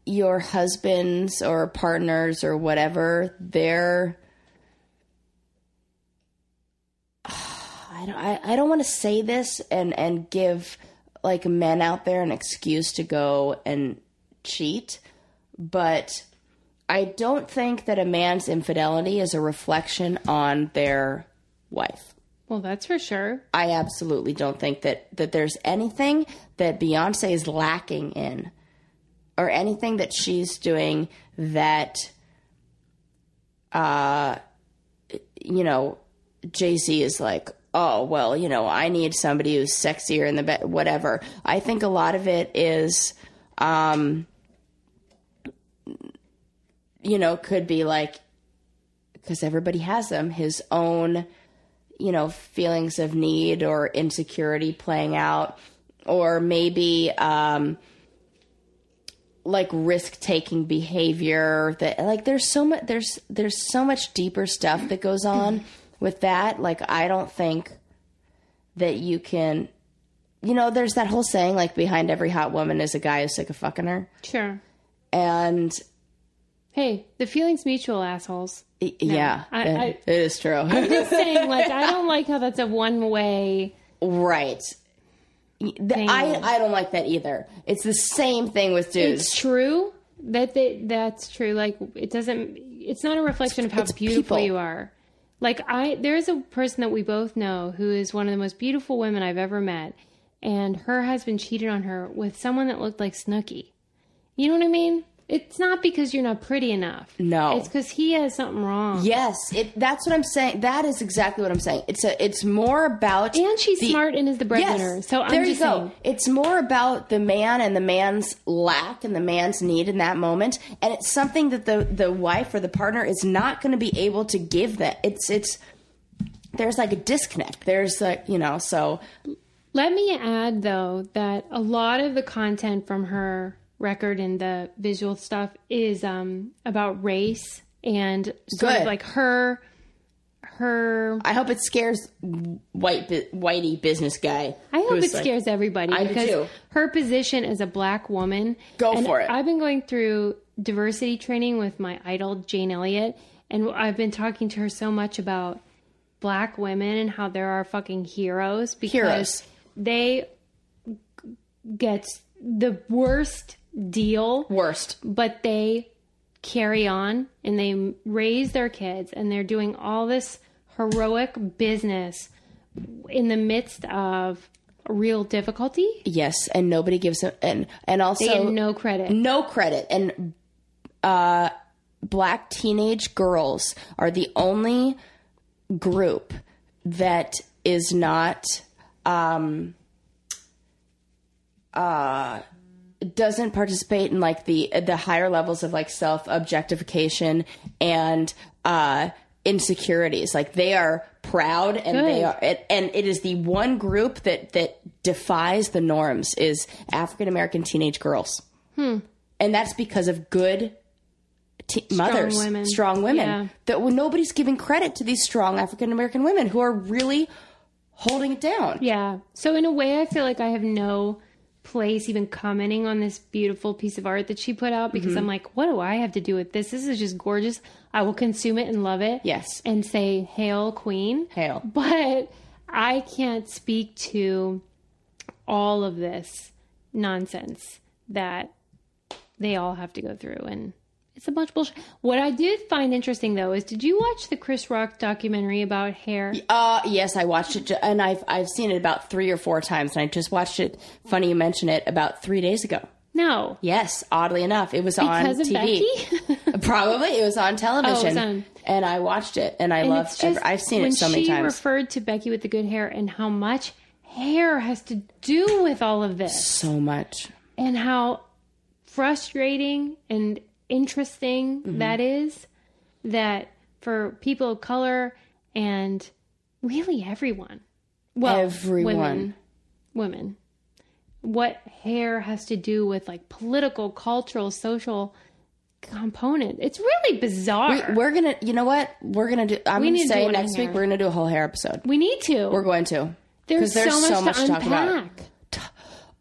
B: your husbands or partners or whatever they're I don't I, I don't want to say this and and give like men out there an excuse to go and cheat, but I don't think that a man's infidelity is a reflection on their wife.
A: Well, that's for sure.
B: I absolutely don't think that that there's anything that Beyonce is lacking in or anything that she's doing that uh you know Jay-Z is like, oh well you know i need somebody who's sexier in the bed whatever. I think a lot of it is um you know could be like because everybody has them his own you know feelings of need or insecurity playing out. Or maybe um like risk taking behavior that like there's so much there's there's so much deeper stuff that goes on with that, like I don't think that you can you know, there's that whole saying like behind every hot woman is a guy who's sick of fucking her.
A: Sure.
B: And
A: hey, the feeling's mutual, assholes.
B: No, yeah, I, I, it is true.
A: I'm just saying, like, I don't like how that's a one way.
B: Right. Thing. I I don't like that either. It's the same thing with dudes.
A: It's true that they, that's true. Like, it doesn't. It's not a reflection it's, of how beautiful people. you are. Like I there's a person that we both know who is one of the most beautiful women I've ever met and her husband cheated on her with someone that looked like Snooki. You know what I mean? It's not because you're not pretty enough.
B: No,
A: it's because he has something wrong.
B: Yes, it, that's what I'm saying. That is exactly what I'm saying. It's a. It's more about.
A: And she's the, smart and is the breadwinner. Yes, so I'm there you go. Saying.
B: It's more about the man and the man's lack and the man's need in that moment, and it's something that the the wife or the partner is not going to be able to give. That it's it's. There's like a disconnect. There's like you know so.
A: Let me add though that a lot of the content from her record and the visual stuff is um, about race and sort
B: Good.
A: of like her her.
B: I hope it scares white whitey business guy.
A: I hope it
B: like-
A: scares everybody
B: I do
A: because her position as a black woman.
B: Go
A: and
B: for it.
A: I've been going through diversity training with my idol Jane Elliott, and I've been talking to her so much about black women and how there are fucking heroes because
B: Heroes.
A: they get the worst deal
B: Worst.
A: but they carry on and they raise their kids and they're doing all this heroic business in the midst of real difficulty.
B: Yes, and nobody gives them and and also
A: no credit.
B: no credit and uh black teenage girls are the only group that is not um uh doesn't participate in like the the higher levels of like self objectification and uh insecurities like they are proud and
A: Good.
B: they are and it is the one group that that defies the norms is African American teenage girls Hmm. and that's because of good t- mothers,
A: women.
B: strong women.
A: Yeah.
B: That when nobody's giving credit to these strong African American women who are really holding it down.
A: Yeah. So in a way, I feel like I have no place even commenting on this beautiful piece of art that she put out because
B: Mm-hmm.
A: I'm like, what do I have to do with this? This is just gorgeous. I will consume it and love it.
B: Yes.
A: And say, Hail Queen.
B: Hail.
A: But I can't speak to all of this nonsense that they all have to go through. And it's a bunch of bullshit. What I did find interesting though is did you watch the Chris Rock documentary about hair?
B: Uh yes, I watched it, and I've I've seen it about three or four times, and I just watched it. Funny you mention it about three days ago.
A: No.
B: Yes, oddly enough, it was
A: Because
B: on TV. Probably it was on television, oh, was
A: on.
B: and I watched it, and I
A: And
B: loved.
A: just
B: I've seen it so many times.
A: she
B: times.
A: referred to Becky with the good hair and how much hair has to do with all of this,
B: so much.
A: and how frustrating and interesting
B: Mm-hmm.
A: that is. That for people of color and really everyone, well,
B: Everyone.
A: women, women, what hair has to do with like political, cultural, social component. It's really bizarre.
B: We, we're gonna, you know what? We're gonna do. I'm
A: We
B: gonna
A: to
B: say next week we're gonna do a whole hair episode.
A: we need to.
B: We're going to.
A: There's so much, to,
B: talk about.
A: unpack.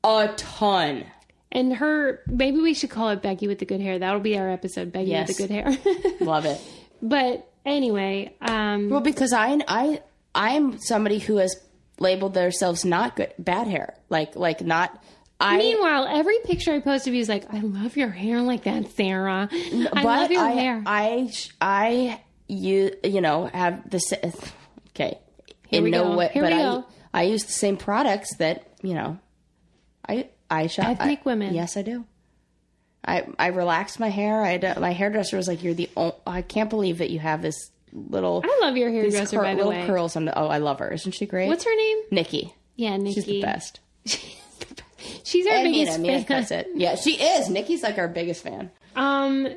B: A ton.
A: And her, maybe we should call it Becky with the good hair. That'll be our episode, Becky
B: Yes.
A: with the good hair.
B: Love it.
A: but anyway, um,
B: Well, because I I I'm somebody who has labeled themselves not good bad hair. Like like not I
A: meanwhile, every picture I post of you is like, I love your hair like that, Sarah. I love your
B: I,
A: hair.
B: I I you you know have the okay in
A: we
B: no
A: go.
B: way
A: Here
B: but I
A: go.
B: I use the same products that you know I I shop
A: Ethnic
B: I-
A: women.
B: Yes, I do. I I relaxed my hair. I had, my hairdresser was like, "You're the only, I can't believe that you have this little
A: I love your hairdresser,
B: cur-
A: by the
B: little
A: way.
B: curls on the oh I love her. Isn't she great?
A: What's her name?
B: Nikki.
A: Yeah, Nikki.
B: She's the best.
A: She's our
B: I mean,
A: biggest
B: I mean,
A: fan.
B: that's it. Yeah, she is. Nikki's like our biggest fan.
A: Um,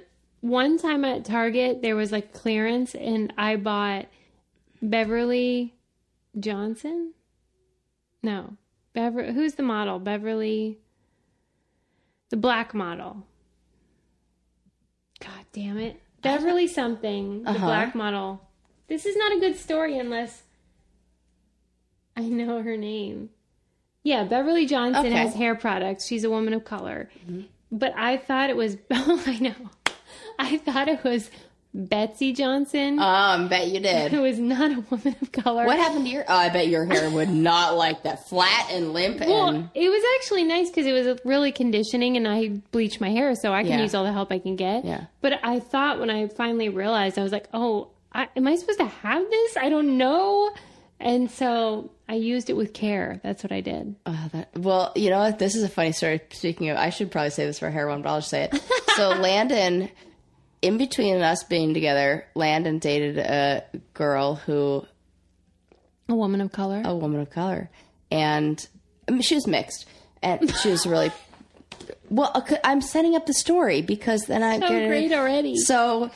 A: one time at Target, there was like clearance, and I bought Beverly Johnson. No, Beverly. Who's the model? Beverly, the black model. God damn it, Beverly something. The
B: Uh-huh.
A: black model. This is not a good story unless I know her name. Yeah, Beverly Johnson
B: Okay.
A: has hair products. She's a woman of color. But I thought it was, oh, I know. I thought it was Betsey Johnson,
B: Um, bet you did.
A: who is not a woman of color.
B: What happened to your? Oh, I bet your hair would not like that, flat and limp.
A: Well,
B: and
A: it was actually nice because it was really conditioning and I bleached my hair so I can
B: Yeah.
A: use all the help I can get.
B: Yeah.
A: But I thought when I finally realized, I was like, oh, I, am I supposed to have this? I don't know. And so I used it with care. That's what I did.
B: Oh, that, well, you know what? This is a funny story. Speaking of, I should probably say this for hair one, but I'll just say it. So Landon, in between us being together, Landon dated a girl who
A: A woman of color.
B: a woman of color, and I mean, she was mixed, and she was really well. I'm setting up the story because then I'm
A: So
B: gonna-
A: great already.
B: So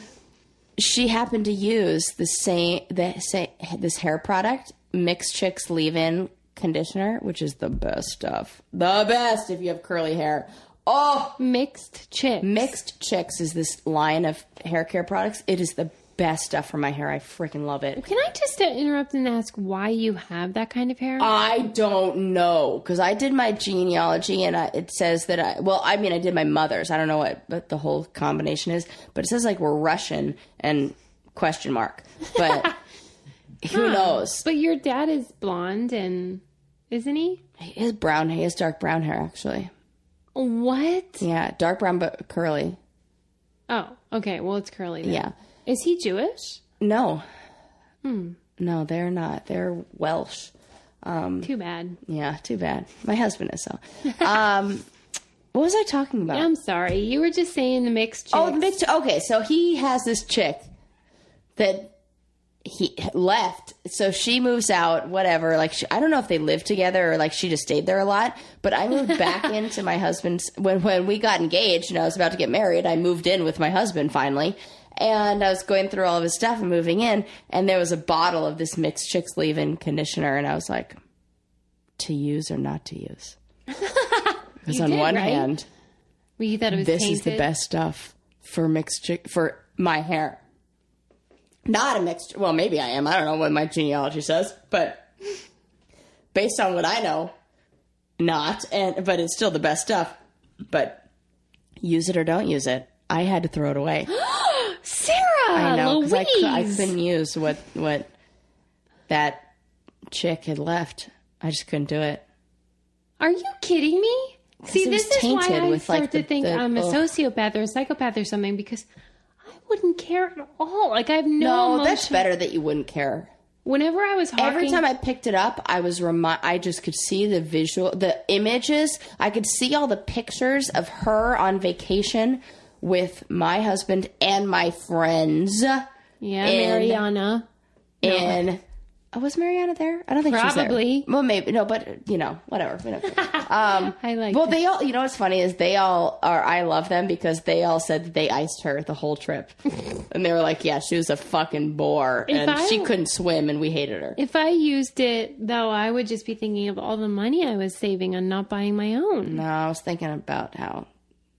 B: she happened to use the same the same this hair product, Mixed Chicks Leave-In Conditioner, which is the best stuff. The best if you have curly hair. Oh,
A: Mixed chicks.
B: Mixed Chicks is this line of hair care products. It is the best stuff for my hair. I freaking love it.
A: Can I just uh, interrupt and ask why you have that kind of hair?
B: I don't know because I did my genealogy and I, it says that I well I mean I did my mother's I don't know what but the whole combination is but it says like we're Russian and question mark but who knows
A: but your dad is blonde and isn't he?
B: he has brown hair, he has dark brown hair actually
A: What?
B: yeah dark brown but curly
A: Oh, okay. Well, it's curly. Then.
B: yeah
A: Is he Jewish?
B: no Hmm. no they're not they're Welsh Um,
A: Too bad.
B: yeah too bad my husband is so um what was I talking about
A: I'm sorry. You were just saying the mixed.
B: Oh, the
A: chicks.
B: mixed. Okay, so he has this chick that he left. So she moves out. Whatever. Like she, I don't know if they lived together or like she just stayed there a lot. But I moved back into my husband's when when we got engaged and I was about to get married. I moved in with my husband finally. And I was going through all of his stuff and moving in, and there was a bottle of this mixed chicks leave-in conditioner, and I was like, to use or not to use? Because on
A: did,
B: one
A: right?
B: hand,
A: Well, you thought it was
B: this is the best stuff for mixed chick for my hair. Not a mixed. Well, maybe I am. I don't know what my genealogy says, but based on what I know, not. And but it's still the best stuff. But use it or don't use it. I had to throw it away.
A: Sarah,
B: I know
A: Louise.
B: I, I couldn't use what what that chick had left. I just couldn't do it.
A: Are you kidding me? See, this is why I
B: with,
A: start
B: like,
A: to
B: the-
A: think
B: the-
A: I'm a
B: ugh.
A: sociopath or a psychopath or something because wouldn't care at all. Like I have no,
B: No,
A: emotion.
B: that's better that you wouldn't care.
A: Whenever I was
B: Every time I picked it up, I was remi- I just could see the visual, the images. I could see all the pictures of her on vacation with my husband and my friends.
A: yeah,
B: in-
A: Mariana.
B: And oh, was Mariana there? I don't think
A: Probably.
B: she was there. Well, maybe no, but you know, whatever. Um,
A: I like.
B: well,
A: that.
B: they all. You know what's funny is they all are. I love them because they all said that they iced her the whole trip, and they were like, "Yeah, she was a fucking bore,
A: If
B: and
A: I-
B: she couldn't swim, and we hated her."
A: If I used it though, I would just be thinking of all the money I was saving on not buying my own.
B: No, I was thinking about how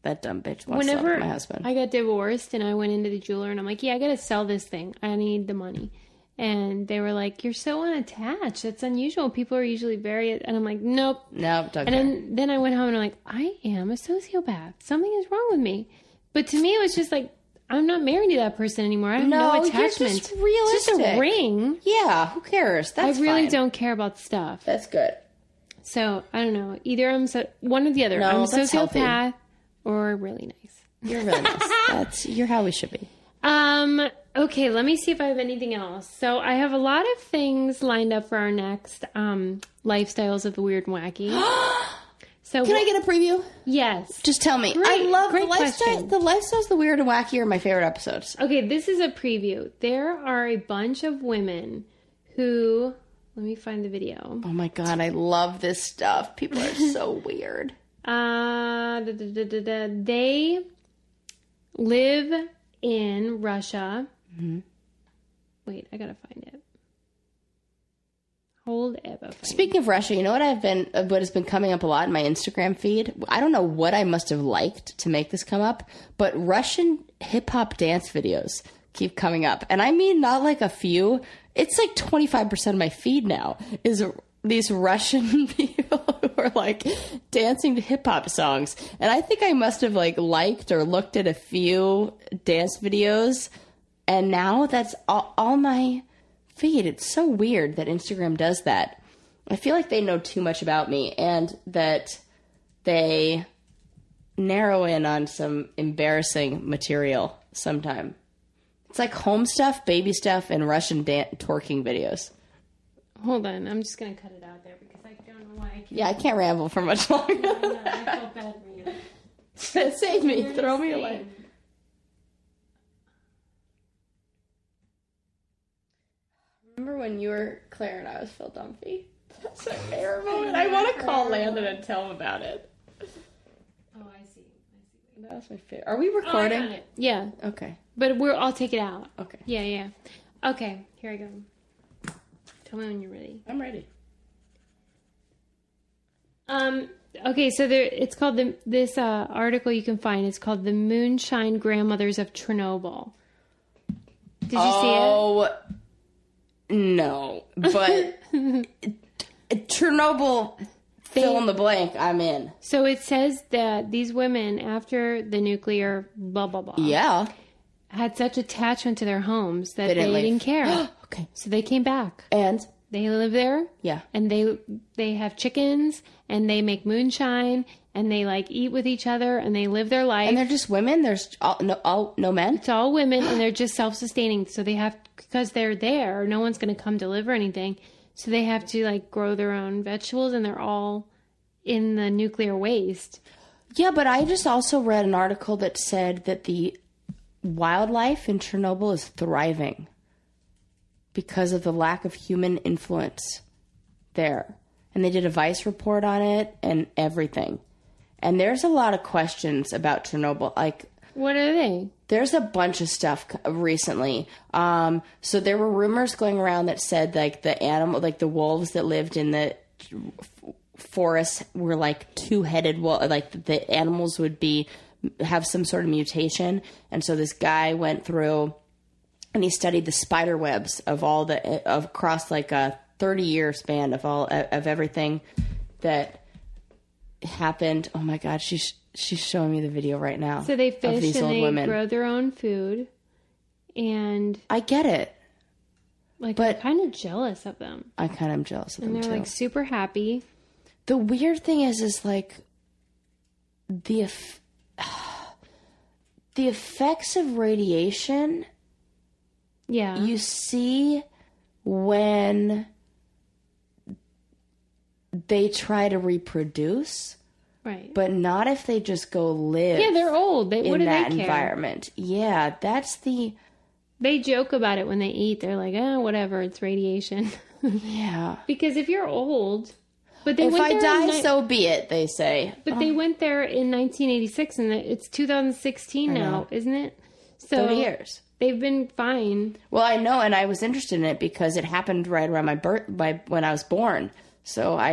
B: that dumb bitch wants to
A: Whenever
B: my husband.
A: I got divorced and I went into the jeweler and I'm like, yeah, I got to sell this thing. I need the money. And they were like, you're so unattached. That's unusual. People are usually very, and I'm like, nope.
B: nope." don't
A: And
B: care.
A: then, then I went home and I'm like, I am a sociopath. Something is wrong with me. But to me, it was just like, I'm not married to that person anymore. I have no,
B: No, you're
A: attachment.
B: just
A: It's just a ring.
B: yeah, who cares? That's
A: I really
B: fine.
A: don't care about stuff.
B: That's good.
A: So I don't know. Either I'm so, one or the other.
B: No,
A: I'm a sociopath
B: healthy.
A: or really nice.
B: You're really nice. That's you're how we should be.
A: Um. Okay. Let me see if I have anything else. So I have a lot of things lined up for our next um lifestyles of the weird and wacky. So
B: Can I get a preview?
A: yes.
B: Just tell me. I love
A: great
B: the lifestyle. The lifestyles, the weird and wacky are my favorite episodes.
A: Okay. This is a preview. There are a bunch of women who. Let me find the video.
B: Oh my god, I love this stuff. People are so weird.
A: Uh, da, da, da, da, da. they live in Russia. Wait, I gotta find it. Hold Eva.
B: Speaking of Russia, you know what I've been uh, what has been coming up a lot in my Instagram feed? I don't know what I must have liked to make this come up, but Russian hip hop dance videos keep coming up. And I mean not like a few. It's like 25% of my feed now is these Russian people who are like dancing to hip hop songs. And I think I must have like liked or looked at a few dance videos and now that's all, all my feed. It's so weird that Instagram does that. I feel like they know too much about me and that they narrow in on some embarrassing material sometime. It's like home stuff, baby stuff, and Russian dan- twerking videos.
A: Hold on, I'm just gonna cut it out there because I don't know why I can't.
B: Yeah, I can't ramble for much longer.
A: I felt bad for you.
B: Save me, throw me away. Remember when you were Claire and I was Phil Dunphy? That's my favorite moment. I want to call Landon and tell him about it.
A: Oh, I see. I see.
B: That was my favorite. Are we
A: Oh, I
B: recording?
A: got it. Yeah,
B: okay.
A: but we're. I'll take it out.
B: Okay.
A: Yeah, yeah. Okay, here I go. Tell me when you're ready.
B: I'm ready.
A: Um. Okay, so there. It's called the. This uh, article you can find. It's called "The Moonshine Grandmothers of Chernobyl." Did you
B: oh, see it? oh, no. But Chernobyl, fill in the blank, I'm in.
A: So it says that these women, after the nuclear blah blah blah,
B: Yeah.
A: had such attachment to their homes that they
B: didn't
A: didn't, care.
B: Okay.
A: So they came back.
B: And
A: They live there.
B: Yeah.
A: And they they have chickens and they make moonshine and they like eat with each other and they live their life.
B: and they're just women. There's all, no all, no men.
A: it's all women and they're just self-sustaining. So they have because they're there, no one's going to come deliver anything. So they have to like grow their own vegetables and they're all in the nuclear waste.
B: Yeah, but I just also read an article that said that the wildlife in Chernobyl is thriving because of the lack of human influence there. And they did a Vice report on it and everything. And there's a lot of questions about Chernobyl. Like,
A: What are they?
B: there's a bunch of stuff recently. Um, so there were rumors going around that said like the animal, like the wolves that lived in the forests were like two-headed. Well, like the animals would be have some sort of mutation, and so this guy went through and he studied the spider webs of all the of across like a 30 year span of all of everything that happened. Oh my god, she's she's showing me the video right now.
A: So they fish and they
B: women.
A: grow their own food. And
B: I get it.
A: like
B: But-
A: I'm kind of jealous of them.
B: I kind of am jealous of
A: And
B: them
A: they're
B: too.
A: like super happy.
B: the weird thing is, is like the eff- the effects of radiation
A: Yeah.
B: you see when they try to reproduce,
A: right.
B: but not if they just go live.
A: yeah, they're old. They,
B: in
A: what do
B: that
A: they care?
B: environment. Yeah, that's the
A: They joke about it when they eat. They're like, oh, whatever, it's radiation.
B: yeah.
A: because if you're old, but they
B: If
A: went
B: I die,
A: ni-
B: so be it. They say.
A: But they oh. went there in 1986, and it's 2016 now, isn't it? So
B: Thirty years.
A: They've been fine.
B: Well, I know, and I was interested in it because it happened right around my birth, by when I was born. So I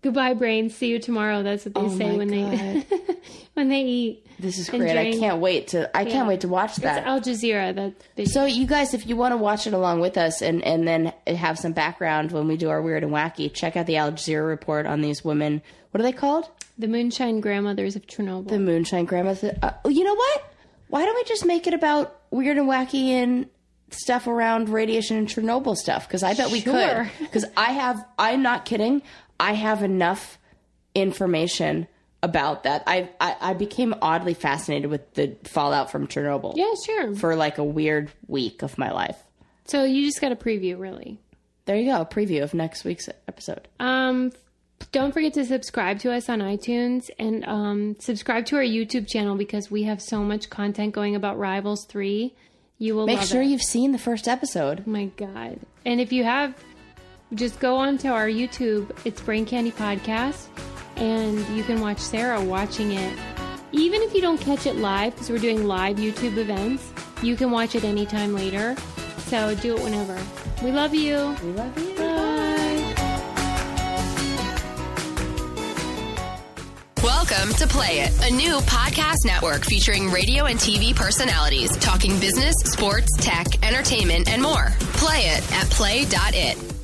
A: Goodbye, brain. See you tomorrow. That's what they
B: Oh
A: say when they when they eat.
B: this is great. I can't wait to. I
A: Yeah.
B: can't wait to watch that It's.
A: Al Jazeera. That they,
B: So you guys, if you want to watch it along with us and and then have some background when we do our weird and wacky, check out the Al Jazeera report on these women. What are they called?
A: the moonshine grandmothers of Chernobyl.
B: The Moonshine grandmothers Uh, you know what? Why don't we just make it about weird and wacky and stuff around radiation and Chernobyl stuff? Because I bet we
A: Sure.
B: could. Because I have. I'm not kidding. I have enough information about that. I, I I became oddly fascinated with the fallout from Chernobyl.
A: yeah, sure.
B: For like a weird week of my life.
A: so you just got a preview, really.
B: There you go. A preview of next week's episode.
A: Um, don't forget to subscribe to us on iTunes and um, subscribe to our YouTube channel because we have so much content going about Rivals Three. You will
B: Make sure
A: it.
B: you've seen the first episode.
A: Oh my god! And if you have, just go on to our YouTube. It's Brain Candy Podcast, and you can watch Sarah watching it. Even if you don't catch it live, because we're doing live YouTube events, you can watch it anytime later. So do it whenever. We love you.
B: We love you.
A: Bye.
E: Welcome to Play It, a new podcast network featuring radio and TV personalities talking business, sports, tech, entertainment, and more. Play it at play.it.